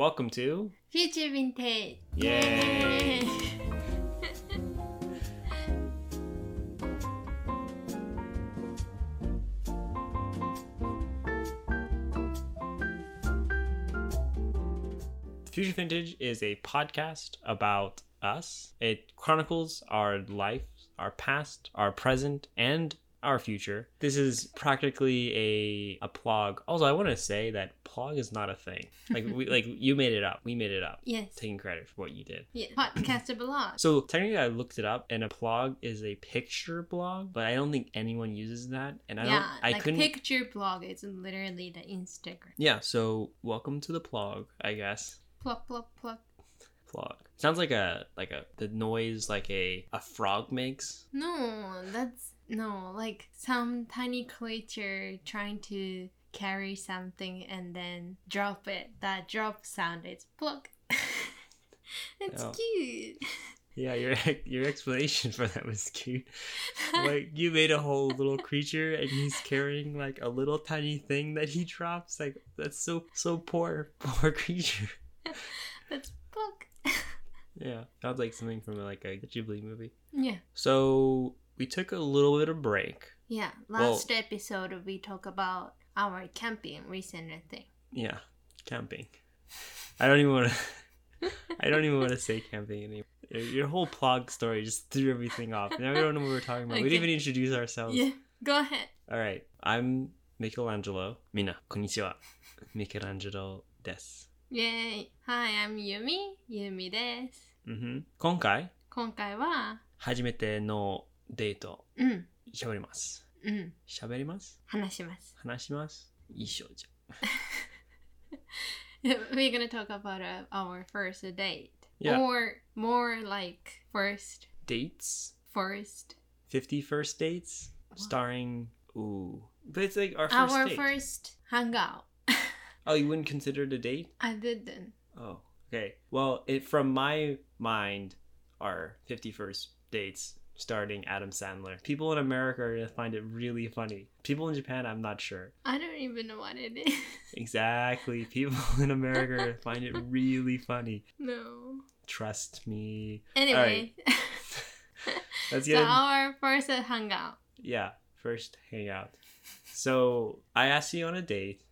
Welcome to Future Vintage! Yay! Future Vintage is a podcast about us. It chronicles our life, our past, our present, and our future. This is practically a a plug. Also, I want to say that plug is not a thing. Like we like you made it up. We made it up. Yes. Taking credit for what you did. Yeah. Podcast a blog. So technically, I looked it up, and a blog is a picture blog, but I don't think anyone uses that, and I yeah, don't. I like couldn't. picture blog is literally the Instagram. Yeah. So welcome to the plug, I guess. Pluck, pluck, pluck. Plug sounds like a like a the noise like a a frog makes. No, that's no like some tiny creature trying to carry something and then drop it. That drop sound is pluck. it's Oh. cute. Yeah, your your explanation for that was cute. like you made a whole little creature and he's carrying like a little tiny thing that he drops. Like that's so so poor poor creature. that's pluck. Yeah, sounds like something from like a Ghibli movie. yeah. So we took a little bit of break. Yeah. Well- Last episode we talk about our camping recent thing. Yeah, camping. I don't even want to. I don't even want to say camping anymore. Your- Your whole plug story just threw everything off. Now we don't know what we're talking about. We Okay. didn't even introduce ourselves. Yeah. Go ahead. All right, I'm Michelangelo. Mina, konnichiwa. Michelangelo です。 Yay! Hi, I'm Yumi. Yumi です。うん今回、今回は、初めての デート、うん、喋ります。うん、喋ります話します。話しますいい少女。 We're gonna talk about uh, our first date. Yeah. Or more like first, Dates? first. 50 first dates? Starring, ooh. But it's like our first our date. first hangout. Oh, you wouldn't consider it a date? I didn't. Oh, okay. Well, it from my mind are 51st dates starting Adam Sandler. People in America are to find it really funny. People in Japan, I'm not sure. I don't even know what it is. Exactly. People in America find it really funny. no. Trust me. Anyway, Let's so get in- our first hangout. Yeah, first hangout. So I asked you on a date.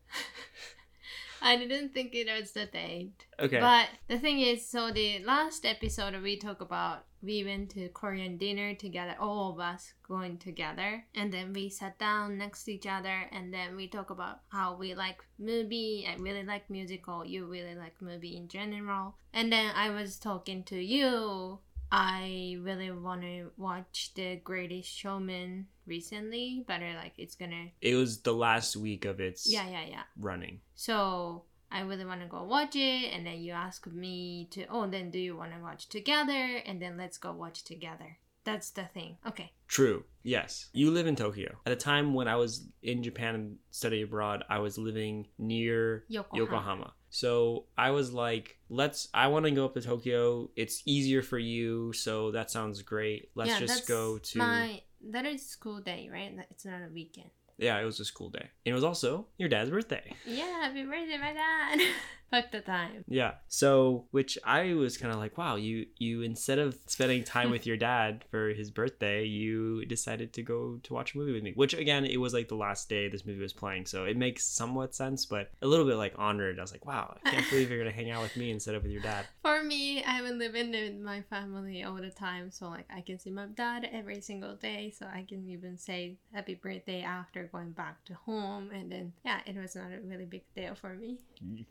I didn't think it was the date. Okay. But the thing is, so the last episode we talked about, we went to Korean dinner together, all of us going together, and then we sat down next to each other, and then we talk about how we like movie. I really like musical. You really like movie in general. And then I was talking to you. I really want to watch The Greatest Showman recently, but I like it's gonna. it was the last week of its Yeah, yeah, yeah. running. So I really want to go watch it, and then you ask me to, oh, then do you want to watch together? And then let's go watch together. That's the thing. Okay. True. Yes. You live in Tokyo. At a time when I was in Japan and study abroad, I was living near Yokohama. Yokohama. So I was like, let's I want to go up to Tokyo. It's easier for you, so that sounds great. Let's yeah, just go to my. That is school day, right? It's not a weekend. Yeah, it was a school day. And it was also your dad's birthday. Yeah, happy birthday, my dad. Fuck the time. Yeah. So, which I was kind of like, wow, you you instead of spending time with your dad for his birthday, you decided to go to watch a movie with me. Which again, it was like the last day this movie was playing, so it makes somewhat sense, but a little bit like honored. I was like, wow, I can't believe you're gonna hang out with me instead of with your dad. For me, I've been living with my family all the time, so like I can see my dad every single day, so I can even say happy birthday after going back to home, and then yeah, it was not a really big deal for me.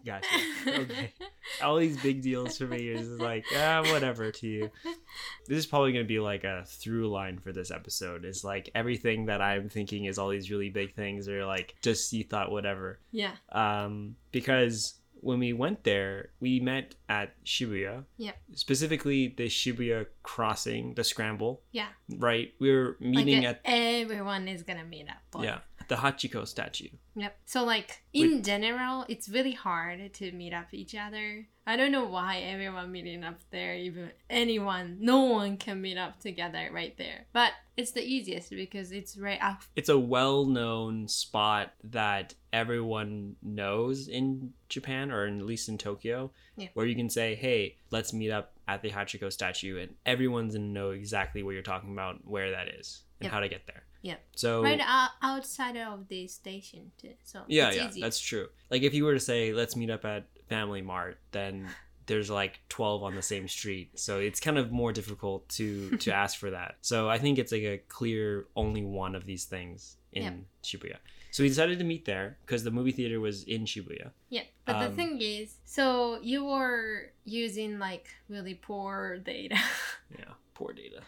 Gotcha. Okay. All these big deals for me is like, ah, whatever to you. This is probably gonna be like a through line for this episode. Is like everything that I'm thinking is all these really big things, or like just you thought whatever. Yeah. um, because when we went there, we met at Shibuya. Yeah. Specifically, the Shibuya crossing, the scramble. Yeah. Right. We were meeting like at everyone is gonna meet up. yeah the Hachiko statue, Yep. So like in general, it's really hard to meet up each other. I don't know why everyone meeting up there, even anyone, no one can meet up together right there. But it's the easiest because it's right up. It's a well-known spot that everyone knows in Japan, or at least in Tokyo, Yeah. where you can say, "Hey, let's meet up at the Hachiko statue," and everyone's gonna know exactly what you're talking about, where that is, and Yep. how to get there. Yep. So Right out, outside of the station too. So Yeah, it's yeah, easy. that's true. Like if you were to say, let's meet up at Family Mart, then there's like 12 on the same street. So it's kind of more difficult to to ask for that. So I think it's like a clear only one of these things in Yep. Shibuya. So we decided to meet there because the movie theater was in Shibuya. Yeah, but the Um, thing is, so you were using like really poor data. Yeah, poor data.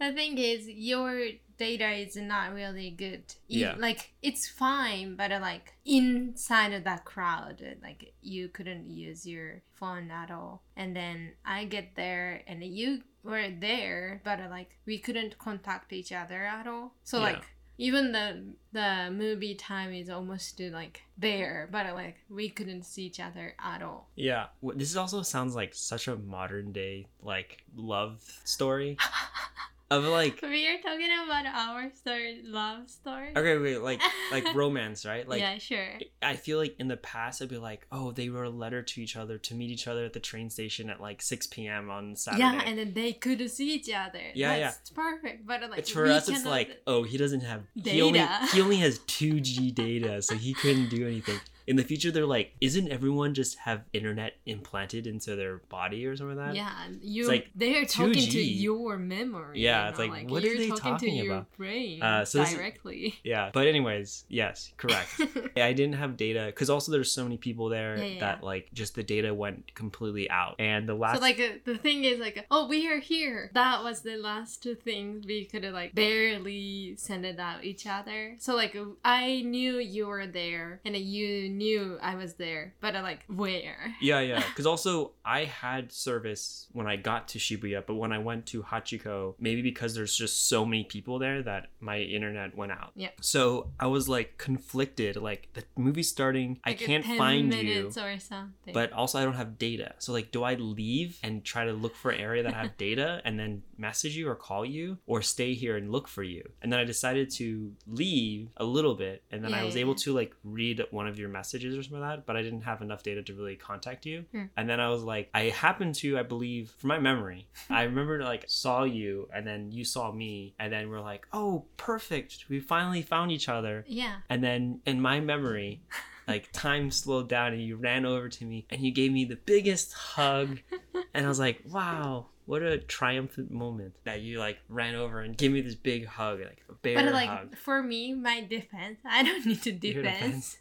the thing is, your data is not really good. Yeah. Like it's fine, but uh, like inside of that crowd, uh, like you couldn't use your phone at all. And then I get there, and you were there, but uh, like we couldn't contact each other at all. So Yeah. like. Even the the movie time is almost uh, like there, but uh, like we couldn't see each other at all. Yeah, this also sounds like such a modern day like love story of like we are talking about our story, love story. okay, wait, like like romance, right? Like yeah, sure. I feel like in the past it'd be like, oh, they wrote a letter to each other to meet each other at the train station at like 6 p.m. on Saturday. Yeah, and then they couldn't see each other. Yeah, That's perfect. But like it's for us, it's like, oh, he doesn't have He only, Data. he only has 2G data, so he couldn't do anything. In the future, they're like, isn't everyone just have internet implanted into their body or something like that? yeah, you like they're talking to 2G. your memory. Yeah, you it's know, like, what are they talking, talking to your about? brain Uh, so this is- directly. Yeah, but anyways, yes, correct. I didn't have data because also there's so many people there Yeah, yeah, that like just the data went completely out. And the last So like uh, the thing is like oh we are here. That was the last two things we could have like barely send it out each other. So like I knew you were there and you knew I was there, but I like where? Yeah, yeah. Because also, I had service when I got to Shibuya, but when I went to Hachiko, maybe because there's just so many people there that my internet went out. Yeah. So I was like conflicted. Like the movie's starting, I Like, uh, can't 10 find you, or something. but also I don't have data. So like, do I leave and try to look for an area that have data and then message you or call you, or stay here and look for you? And then I decided to leave a little bit, and then I was yeah, able yeah. to like read one of your messages or something like that, but I didn't have enough data to really contact you. Hmm. And then I was like, I happened to, I believe, from my memory, I remember like saw you, and then you saw me, and then we're like, oh, perfect, we finally found each other. yeah. And then in my memory, like time slowed down, and you ran over to me, and you gave me the biggest hug, and I was like, wow. What a triumphant moment that you like ran over and gave me this big hug, like a bear hug. But like hug. for me, my defense, I don't need to defense. defense.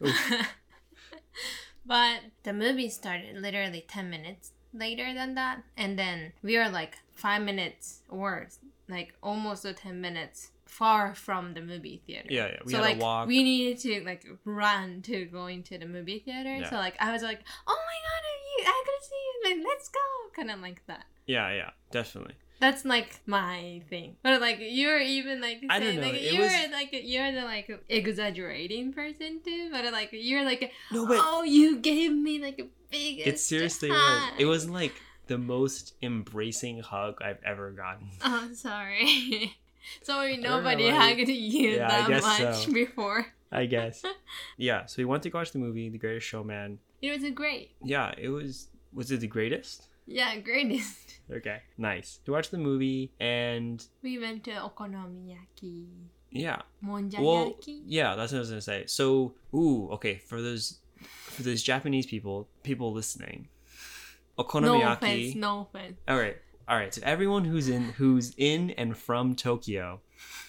but the movie started literally 10 minutes later than that. And then we are like five minutes or like almost a 10 minutes far from the movie theater. Yeah, yeah. We so like to walk. we needed to like run to go into the movie theater. Yeah. So like I was like, oh my god, are you? I could see you. Like let's go, kind of like that. Yeah, yeah, definitely. That's like my thing. But like you're even like I don't know, like it you're was- like you're the like exaggerating person too. But like you're like No, but oh you gave me like a big. it seriously was. It wasn't like the most embracing hug I've ever gotten. Oh sorry. sorry, don't know nobody hugged you Yeah, that much so. before. I guess. yeah. So we went to watch the movie, The Greatest Showman. It was great. Yeah, it was. Was it the greatest? Yeah, greatest. Okay, nice. We watched the movie, and We went to okonomiyaki, yeah. Well, monjayaki. yeah, that's what I was gonna say. So, ooh, okay, for those for those Japanese people, people listening, no okonomiyaki. offense, no offense. All right, all right. So everyone who's in who's in and from Tokyo,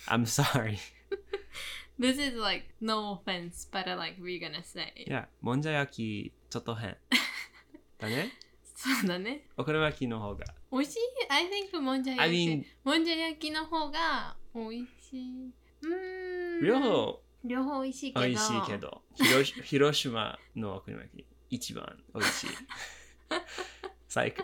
I'm sorry. This is like no offense, but uh, like we're gonna say. Yeah, もんじゃ焼きちょっと変。だね。 そうだね。お好み焼きの方が。美味しい ?I think もんじゃ I 焼き。mean, もんじゃ焼きの方が美味しい。うーん。両方両方美味しいけど。美味しいけど、広し 広島のお好み焼き一番美味しい。最高。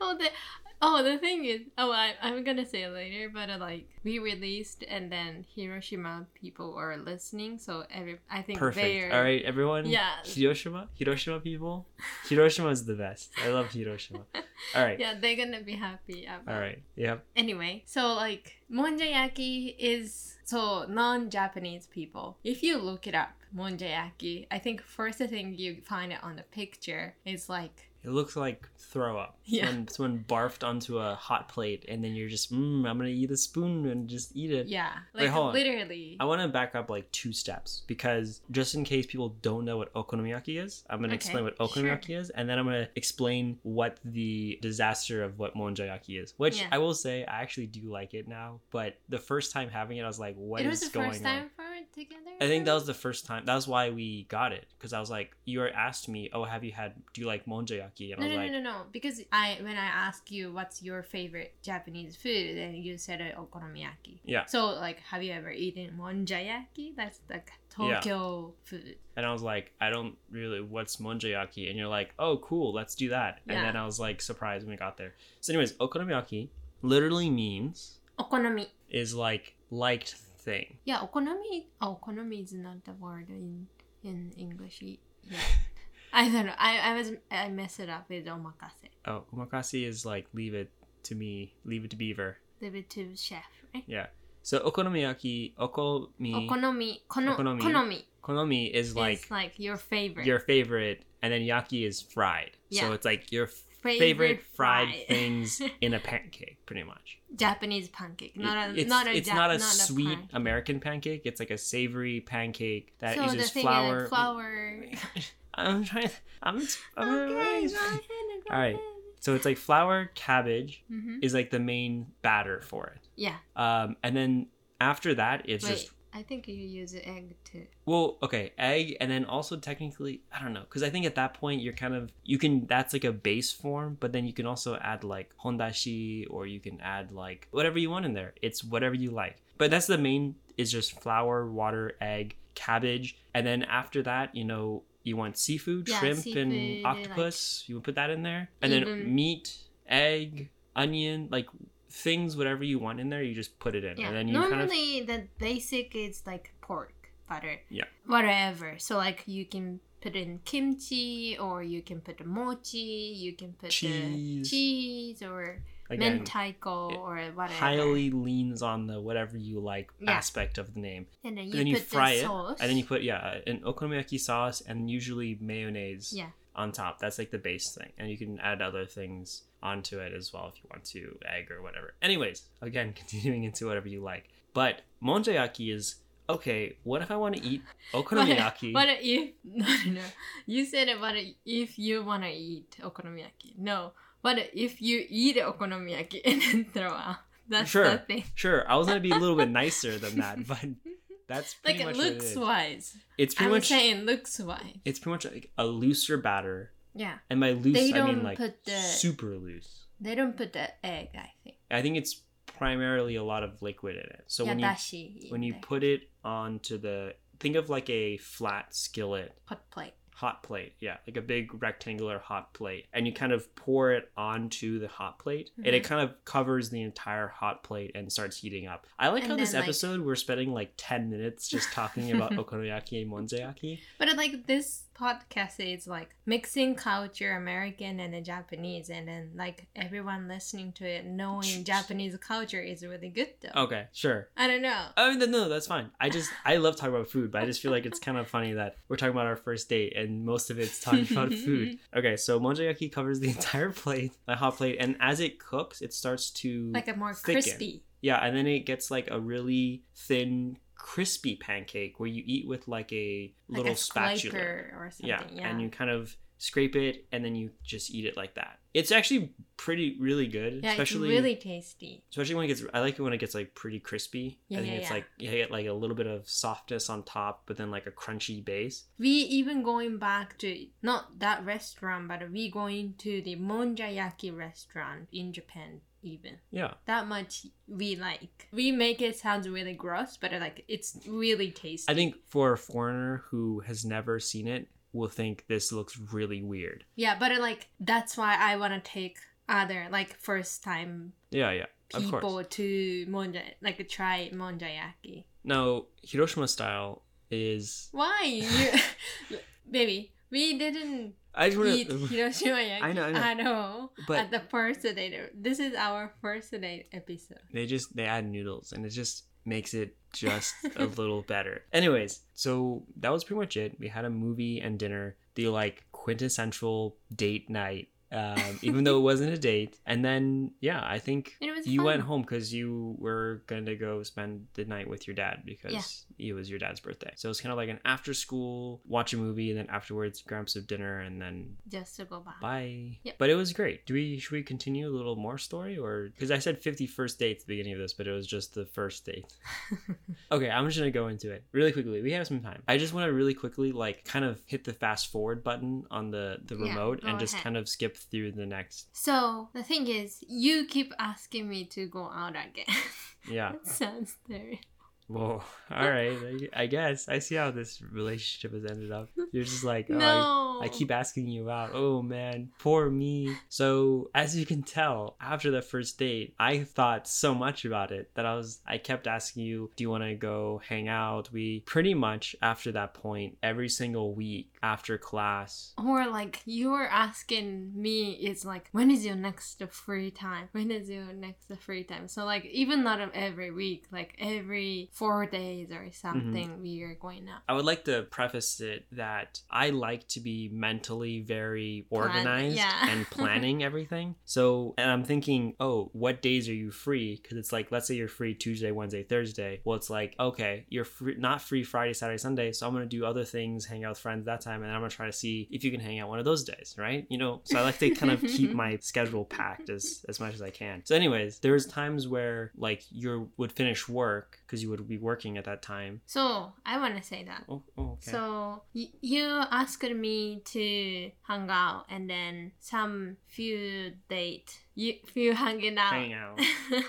そうで、Oh, the thing is, oh, I, I'm gonna say it later, but uh, like we released and then Hiroshima people are listening, so every I think Perfect. All right, everyone. Yeah. Hiroshima. Hiroshima people. Hiroshima is the best. I love Hiroshima. All right. yeah they're gonna be happy about. All right. Yep. Anyway, so like monjayaki is so non-Japanese people. If you look it up, monjayaki, I think first thing you find it on the picture is like It looks like throw up. Yeah. When someone barfed onto a hot plate, and then you're just, mm, I'm gonna eat a spoon and just eat it. yeah, Wait, like on. literally. I want to back up like two steps because just in case people don't know what okonomiyaki is, I'm going to Okay, explain what okonomiyaki is and then I'm going to explain what the disaster of what monjayaki is. Which Yeah. I will say I actually do like it now, but the first time having it I was like what is it was the going first on? Time for it together. I think that was the first time. That was why we got it because I was like you asked me, "Oh, have you had do you like monjayaki?" And No, I was no, like no, no, no. Because I, when I asked you what's your favorite Japanese food, then you said uh, okonomiyaki. Yeah. So, like, have you ever eaten monjayaki? That's like Yeah. Tokyo food. And I was like, I don't really, what's monjayaki? And you're like, oh, cool, let's do that. And then I was like, surprised when we got there. So, anyways, okonomiyaki literally means Okonomi. is like liked thing. Yeah, okonomi. Oh, okonomi is not the word in in English. Yeah. I don't know. I, I was I messed it up with omakase. Oh, omakase is like leave it to me, leave it to Beaver. Leave it to chef, right? Yeah. So okonomiyaki, okomi, Okonomi. Kono, Okonomi. konomi. konomi is like is like your favorite. your favorite, and then yaki is fried. Yeah. So it's like your favorite, favorite fried fried. things in a pancake, pretty much. Japanese pancake, not a it's not a it's Ja- not a not sweet pancake. American pancake. It's like a savory pancake that so uses flour. is flour. I'm trying. I'm. I'm okay, go ahead, go All right. So it's like flour, cabbage Mhm. is like the main batter for it. Yeah. Um, and then after that, it's Wait, just I think you use egg too. well, okay, egg, and then also technically, I don't know, because I think at that point you're kind of you can that's like a base form, but then you can also add like hondashi or you can add like whatever you want in there. It's whatever you like, but that's the main is just flour, water, egg, cabbage, and then after that, you know, you want seafood, Yeah, shrimp, seafood, and like- octopus. You would put that in there, and then meat, egg, onion, like things, whatever you want in there, you just put it in, Yeah. and then you kind of Normally, the basic is like pork, butter. Yeah. Whatever. So like you can put in kimchi, or you can put the mochi, you can put Cheese. cheese, or again mentaiko, or whatever. highly leans on the whatever you like Yeah. aspect of the name. And then you then you put fry the it, sauce. and then you put yeah, an okonomiyaki sauce and usually mayonnaise Yeah. On top. That's like the base thing, and you can add other things onto it as well if you want to, egg or whatever. Anyways, again, continuing into whatever you like. But monjayaki is okay. What if I want to eat okonomiyaki? What if no no? You said it. What if you want to eat okonomiyaki? No. What if you eat okonomiyaki and then throw out? That's Sure. the thing. Sure, I was gonna be a little bit nicer than that, but that's like much what it looks wise. It's pretty I'm much saying looks wise. it's pretty much like a looser batter, Yeah. and by loose They I mean like put the- super loose. They don't put the egg. I think. I think it's primarily a lot of liquid in it. So yeah, when you when you put it onto the think of like a flat skillet hot plate. Hot plate yeah like a big rectangular hot plate and you kind of pour it onto the hot plate and it Mhm. kind of covers the entire hot plate and starts heating up i like And how this like- episode we're spending like 10 minutes just talking about okonomiyaki and monjayaki But like this podcast is like mixing culture, American and the Japanese, and then like everyone listening to it knowing Japanese culture is really good though. okay sure I don't know. I mean, no, that's fine. I just, I love talking about food, but I just feel like it's kind of funny that we're talking about our first date and most of it's talking about food. Okay, so monjayaki covers the entire plate, the hot plate, and as it cooks, it starts to Like a more thicken. crispy. Yeah, and then it gets like a really thin, crispy pancake where you eat with like a Like little a spatula. or something. Yeah, Yeah. and you kind of scrape it and then you just eat it like that. It's actually pretty, really good, yeah, especially it's really tasty. especially when it gets i like it when it gets like pretty crispy Yeah, i think yeah, it's yeah. like you get like a little bit of softness on top but then like a crunchy base We even going back to not that restaurant, but we going to the Monjayaki restaurant in Japan even. yeah That much we like. We make it sound really gross, but like it's really tasty. i think for a foreigner who has never seen it will think this looks really weird Yeah, but like that's why I want to take other like first time Yeah, yeah. People to monja like try monjayaki. No, Hiroshima style is. Why you, baby? We didn't I just want eat to. Hiroshima yaki I know, I know. at all But- at the first date. This is our first date episode. They just they add noodles and it just makes it just a little better. Anyways, so that was pretty much it. We had a movie and dinner, the like quintessential date night. Um, even though it wasn't a date, and then yeah, I think was you fun. went home because you were gonna go spend the night with your dad because it was your dad's birthday. So it's kind of like an after school watch a movie, and then afterwards grab some dinner, and then just to go back. bye. Yep. But it was great. Do we should we continue a little more story or because I said 50 first dates at the beginning of this, but it was just the first date. okay, I'm just gonna go into it really quickly. We have some time. I just want to really quickly like kind of hit the fast forward button on the the Yeah, remote and just ahead. kind of skip through the next. So the thing is, you keep asking me to go out again. Yeah. that sounds very. Whoa. All right. I, I guess I see how this relationship has ended up. You're just like, oh, I- I keep asking you out. Oh man, poor me. So as you can tell, after the first date, I thought so much about it that I was I kept asking you, do you want to go hang out? We pretty much after that point, every single week after class. Or like you were asking me, it's like when is your next free time? When is your next free time? So like even not every week, like every four days or something, Mm-hmm. we are going out. I would like to preface it that I like to be mentally very Plan- organized yeah. and planning everything. So, and I'm thinking, oh, what days are you free? Because it's like, let's say you're free Tuesday, Wednesday, Thursday. Well, it's like, okay, you're free, not free Friday, Saturday, Sunday. So I'm going to do other things, hang out with friends that time. And I'm going to try to see if you can hang out one of those days, right? You know, so I like to kind of keep my schedule packed as, as much as I can. So, anyways, there's times where like you would finish work because you would be working at that time. So I want to say that. Oh, oh okay. So y- you asked me to hang out, and then some few date, you few hanging out. hang out.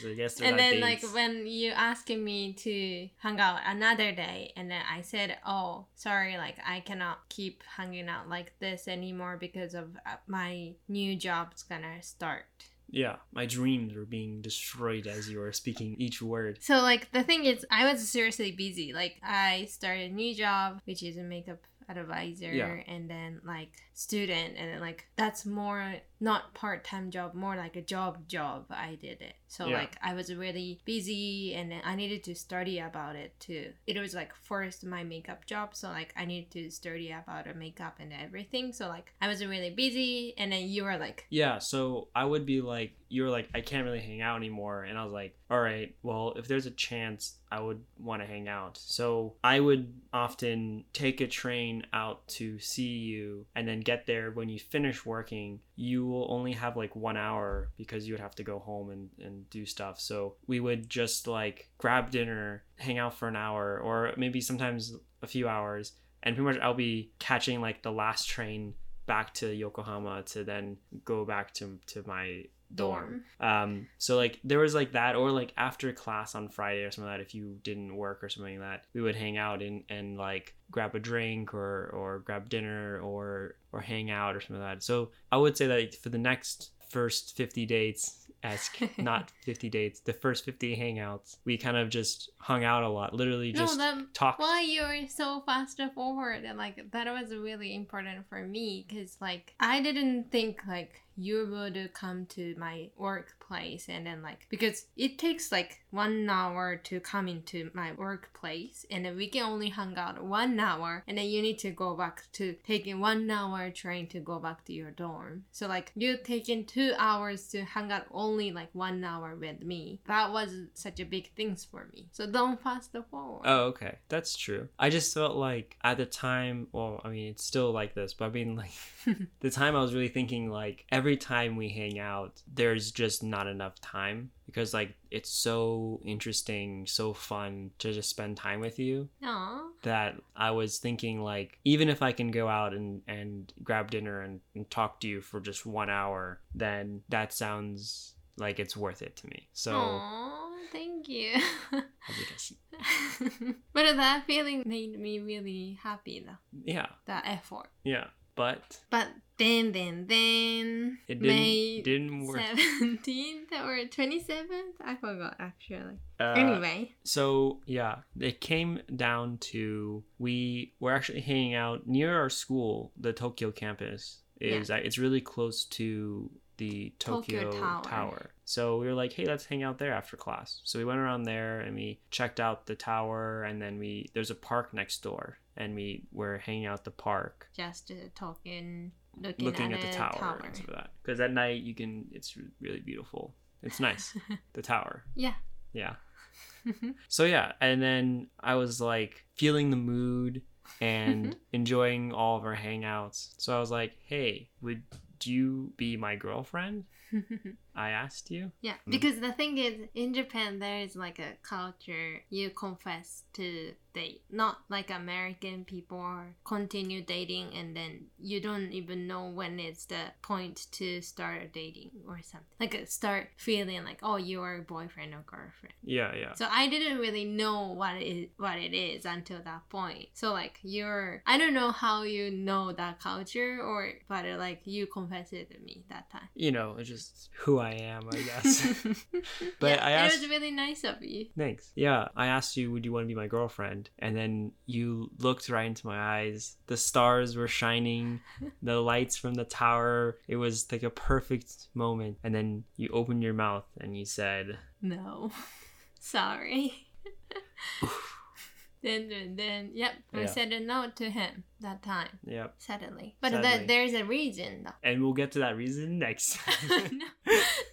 So I guess and then dates. like when you asking me to hang out another day and then i said oh sorry like i cannot keep hanging out like this anymore because of uh, my new job's gonna start Yeah, my dreams were being destroyed as you were speaking each word. so like the thing is i was seriously busy like i started a new job which is a makeup advisor Yeah. and then like student and then like that's more not part-time job more like a job job i did it so Yeah. like i was really busy and i needed to study about it too it was like first my makeup job so like i needed to study about makeup and everything so like i was really busy and then you were like Yeah, so I would be like, you were like, I can't really hang out anymore. And I was like, all right, well, if there's a chance, I would want to hang out. So I would often take a train out to see you and then get there. When you finish working, you will only have like one hour because you would have to go home and, and do stuff. So we would just like grab dinner, hang out for an hour, or maybe sometimes a few hours. And pretty much I'll be catching like the last train back to Yokohama to then go back to to my dorm. Um, so like there was like that, or like after class on Friday or something like that, if you didn't work or something like that, we would hang out and and like grab a drink or or grab dinner or or hang out or something like that. So I would say that for the next first 50 dates as not 50 dates the first 50 hangouts. We kind of just hung out a lot literally no just that talked. why you're so fast forward and like that was really important for me because like i didn't think like you would come to my workplace and then like because it takes like one hour to come into my workplace and then we can only hang out one hour and then you need to go back to taking one hour train to go back to your dorm so like you taking two hours to hang out only like one hour with me that was such a big things for me so don't fast forward Oh, okay. That's true. I just felt like at the time, well, I mean, it's still like this, but I mean, like, the time I was really thinking, like, every every time we hang out, there's just not enough time because like it's so interesting, so fun to just spend time with you. Aww. That I was thinking like even if I can go out and and grab dinner and, and talk to you for just one hour, then that sounds like it's worth it to me. So. Aww thank you. but that feeling made me really happy though. Yeah. That effort. Yeah. But But Then, then, then, It May didn't didn't work. 17th or 27th? I forgot actually. Uh, anyway, So yeah, it came down to we were actually hanging out near our school, the Tokyo campus. Is it's really close to the Tokyo, Tokyo Tower. So we were like, hey, let's hang out there after class. So we went around there and we checked out the tower, and then we there's a park next door, and we were hanging out the park, just uh, talking, looking, looking at, at, the tower, tower. and stuff like that. Because at night you can, it's really beautiful. It's nice, the tower. yeah. Yeah. So yeah, and then I was like feeling the mood and enjoying all of our hangouts. So I was like, "Hey, would you be my girlfriend?" I asked you. Yeah, Mm. because the thing is, in Japan, there is like a culture you confess to date, not like American people continue dating and then you don't even know when it's the point to start dating or something. Like start feeling like, oh, you are boyfriend or girlfriend. Yeah, yeah. So I didn't really know what it is, what it is until that point. So like you're, I don't know how you know that culture or, but like you confessed it to me that time. You know, it's just who I am, I guess. But yeah, I it was really nice of you. Thanks. Yeah, I asked you, would you want to be my girlfriend? And then you looked right into my eyes. The stars were shining, the lights from the tower. It was like a perfect moment. And then you opened your mouth and you said, No. Sorry. then, then, then, yep, I Yeah. said a no to him that time, Yep. suddenly. But Sadly. that there's a reason, though. And we'll get to that reason next. no,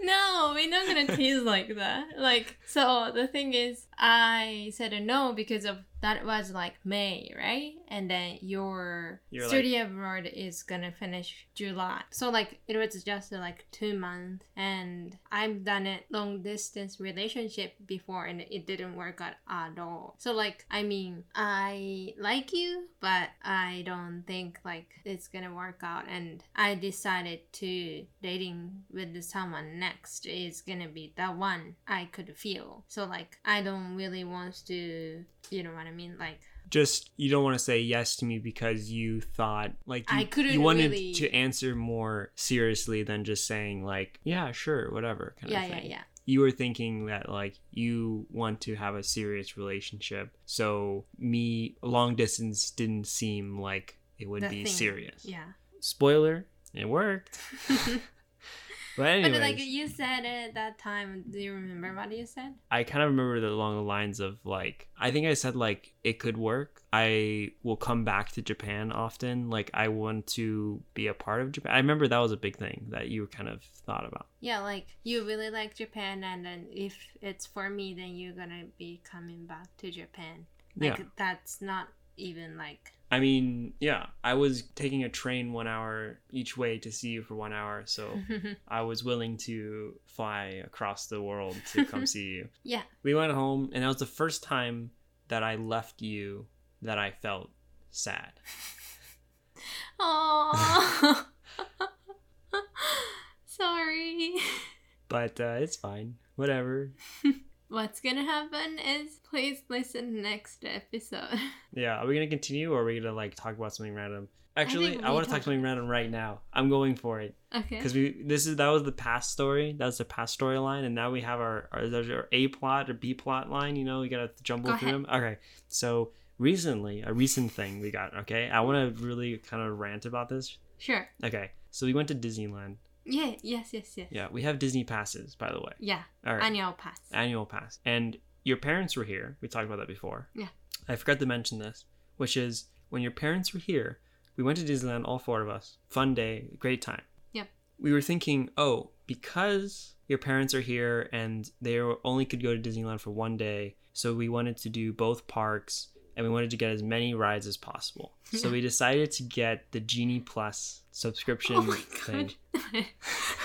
no, we're not gonna tease like that. Like, so the thing is, I said a no because of that was like May, right? And then your You're study abroad is gonna finish July. So like it was just uh, like two months, and I've done a long distance relationship before, and it didn't work out at all. So like I mean, I like you, but I don't think like it's gonna work out, and I decided to dating with someone next is gonna be the one I could feel. So like I don't really want to, you know what I mean, like. Just you don't want to say yes to me because you thought like you, I couldn't you wanted really- to answer more seriously than just saying like yeah sure whatever kind Yeah, of yeah, yeah. You were thinking that like you want to have a serious relationship so me long distance didn't seem like it would The be thing. serious Yeah. spoiler it worked but anyways But like you said it at that time, do you remember what you said? i kind of remember that along the lines of like i think i said like it could work. I will come back to japan often. Like i want to be a part of japan. I remember that was a big thing that you kind of thought about. Yeah, like you really like Japan, and then if it's for me, then you're gonna be coming back to Japan. Like yeah that's not even like I mean, yeah, I was taking a train one hour each way to see you for one hour, so I was willing to fly across the world to come see you. yeah. We went home, and that was the first time that I left you that I felt sad. Oh, sorry. But uh, it's fine. Whatever. What's gonna happen is please listen next episode. Yeah, are we gonna continue, or are we gonna like talk about something random? Actually, think I, want to talk something random right now. I'm going for it Okay. because we this is that was the past story. That was the past storyline, and now we have our our, our A plot or B plot line. You know, we gotta jumble Go through ahead. them. Okay, so recently, a recent thing we got. Okay, I want to really kind of rant about this. Sure. Okay, so we went to Disneyland. Yeah. Yes. Yes. Yes. Yeah, we have Disney passes, by the way. Yeah. All right, Annual pass. annual pass, and your parents were here. We talked about that before. Yeah. I forgot to mention this, which is when your parents were here, we went to Disneyland, all four of us. Fun day, great time. Yep. We were thinking, oh, because your parents are here and they only could go to Disneyland for one day, so we wanted to do both parks and we wanted to get as many rides as possible. So we decided to get the Genie Plus subscription Oh my thing. god.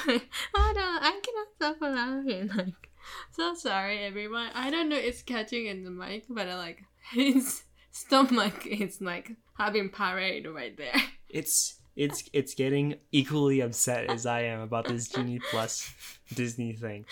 Hold on, I cannot stop laughing. Like, so sorry, everyone. I don't know it's catching in the mic, but I like his stomach is like having parade right there. It's it's it's getting equally upset as I am about this Genie Plus Disney thing.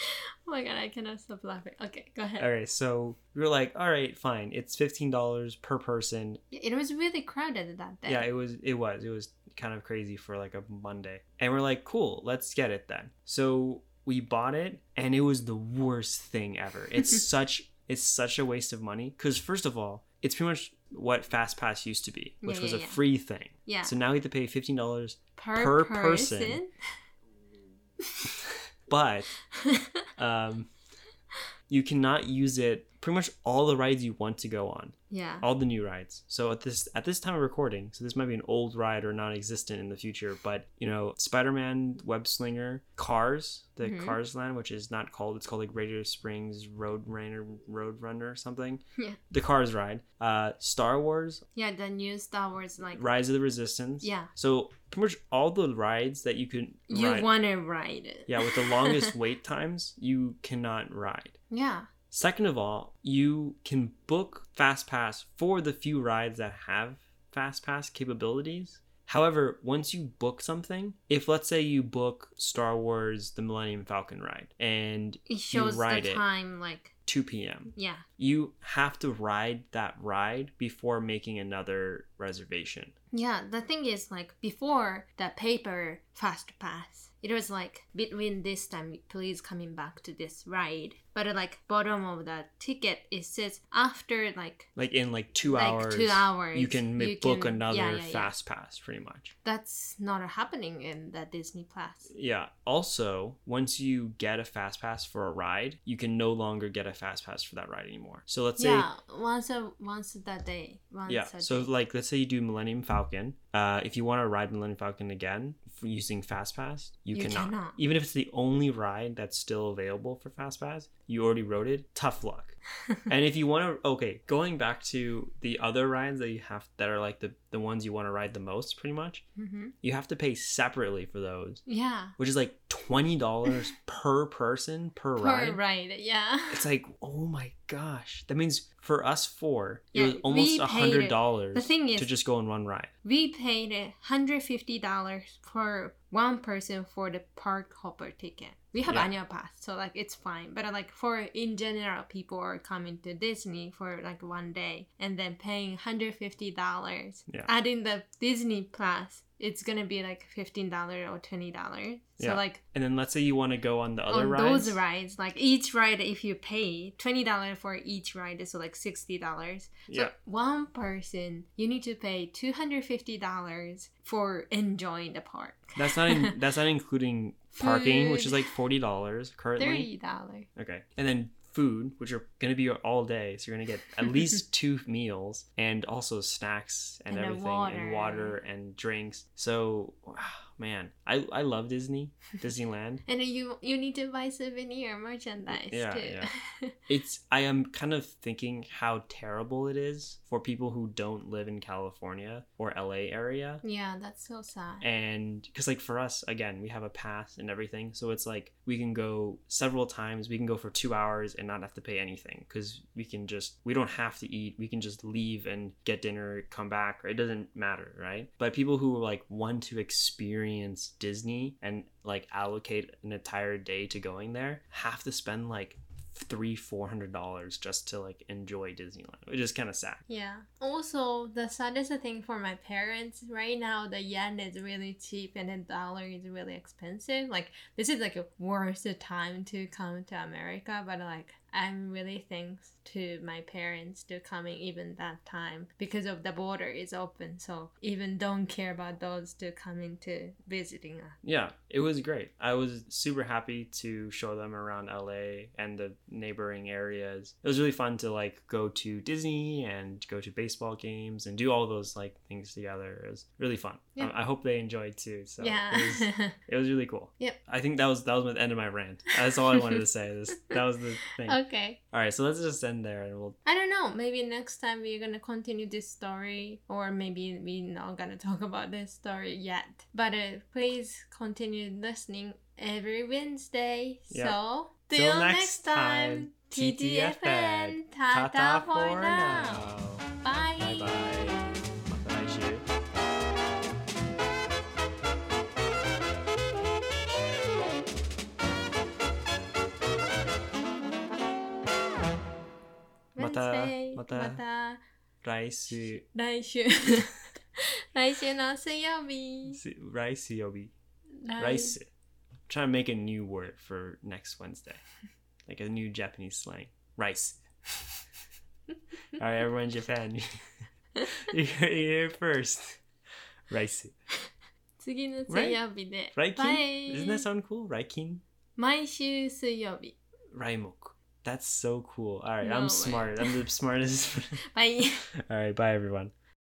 Oh my god, I cannot stop laughing. Okay, go ahead. All right, so we were like, all right, fine. It's fifteen dollars per person. It was really crowded that day. Yeah, it was it was it was kind of crazy for like a Monday. And we're like, cool, let's get it then. So we bought it and it was the worst thing ever. It's such it's such a waste of money because first of all, it's pretty much what FastPass used to be, which Yeah, was yeah, a yeah. free thing. Yeah. So now we have to pay fifteen dollars, per, per person. person. but um, you cannot use it pretty much all the rides you want to go on. yeah. all the new rides. So at this at this time of recording, so this might be an old ride or non-existent in the future, but you know, Spider-Man Web Slinger, Cars, the Mhm. Cars Land, which is not called, it's called like Radiator Springs Road Runner, Road Runner or something. Yeah. The Cars ride, uh, Star Wars, Yeah, the new Star Wars like Rise of the Resistance. Yeah. So pretty much all the rides that you can you want to ride it. yeah, with the longest wait times, you cannot ride. Yeah. Second of all, you can book FastPass for the few rides that have FastPass capabilities. However, once you book something, if let's say you book Star Wars The Millennium Falcon ride and It shows ride the it. time like 2 p.m., yeah. you have to ride that ride before making another reservation. Yeah, the thing is like before the paper fast pass, it was like between this time please coming back to this ride. But like bottom of the ticket it says after like Like in like two like hours, two hours you can ma- book can- another yeah, yeah, yeah. Fast Pass pretty much. That's not happening in the Disney Plus. Yeah. Also, once you get a fast pass for a ride, you can no longer get a fast pass for that ride anymore. So let's say yeah, once a once a day. Once yeah. So day. like let's say you do Millennium Falcon. Uh, if you want to ride Millennium Falcon again using fast pass, you, You cannot. cannot. Even if it's the only ride that's still available for fast pass, you already rode it. Tough luck. And if you want to, okay, going back to the other rides that you have that are like the the ones you want to ride the most, pretty much, Mhm. you have to pay separately for those, Yeah. which is like twenty dollars per person per, Per ride. ride, yeah. It's like, oh my gosh, that means for us four, it Yeah, was almost a hundred dollars. The thing is- to just go on one ride. We paid hundred fifty dollars for one person for the park hopper ticket. We have Yeah. annual pass, so like it's fine. But like for in general, people are coming to Disney for like one day and then paying hundred fifty dollars. Yeah. Adding the Disney Plus, it's gonna be like fifteen dollars or twenty dollars. So Yeah. like And then let's say you want to go on the other on rides. those rides, like each ride, if you pay twenty dollars for each ride, so like sixty dollars. So Yeah. one person, you need to pay two hundred fifty dollars for enjoying the park. That's not in, that's not including parking, which is like forty dollars currently. thirty dollars. Okay. And then food, which are gonna be all day, so you're gonna get at least two meals and also snacks and, And everything and water. water and drinks. So man, I I love Disney, Disneyland. And you you need to buy souvenir merchandise Yeah, too. It's I am kind of thinking how terrible it is for people who don't live in California or LA area. yeah, that's so sad. And because, like, for us, again, we have a pass and everything. So it's like we can go several times. We can go for two hours and not have to pay anything because we can just, we don't have to eat. We can just leave and get dinner, come back. It doesn't matter, right? But people who, like, want to experience Disney and, like, allocate an entire day to going there have to spend, like, three four hundred dollars just to like enjoy disneyland which is kind of sad Yeah. Also, the saddest thing for my parents right now, the yen is really cheap and the dollar is really expensive. Like this is like a worst time to come to America, but like I'm really thanks to my parents to coming even that time because of the border is open. So even don't care about those to coming to visiting us. Yeah, it was great. I was super happy to show them around LA and the neighboring areas. It was really fun to like go to Disney and go to baseball games and do all those like things together. It was really fun. Yeah. I, I hope they enjoyed too. So yeah. it was, it was really cool. Yep. I think that was that was the end of my rant. That's all I wanted to say. This that was the thing. okay. All right, so let's just end there and we'll I don't know. Maybe next time we're gonna continue this story, or maybe we're not gonna talk about this story yet. But uh, please continue listening every Wednesday. Yeah. So Till till next time, time, TTFN. ta Ta-ta for now. Bye. Bye bye. た Wednesday またまた来週。来週 来週の水曜日 Rice yobi. Rice. trying to make a new word for next Wednesday. Like a new Japanese slang. Rice. All right, everyone in Japan. You're here first. Rice. 次の水曜日で Raikin? バイ Doesn't that sound cool? Raikin? 毎週水曜日 Raimok. That's so cool. All right, No I'm way. smart. I'm the smartest. バイ All right, bye everyone.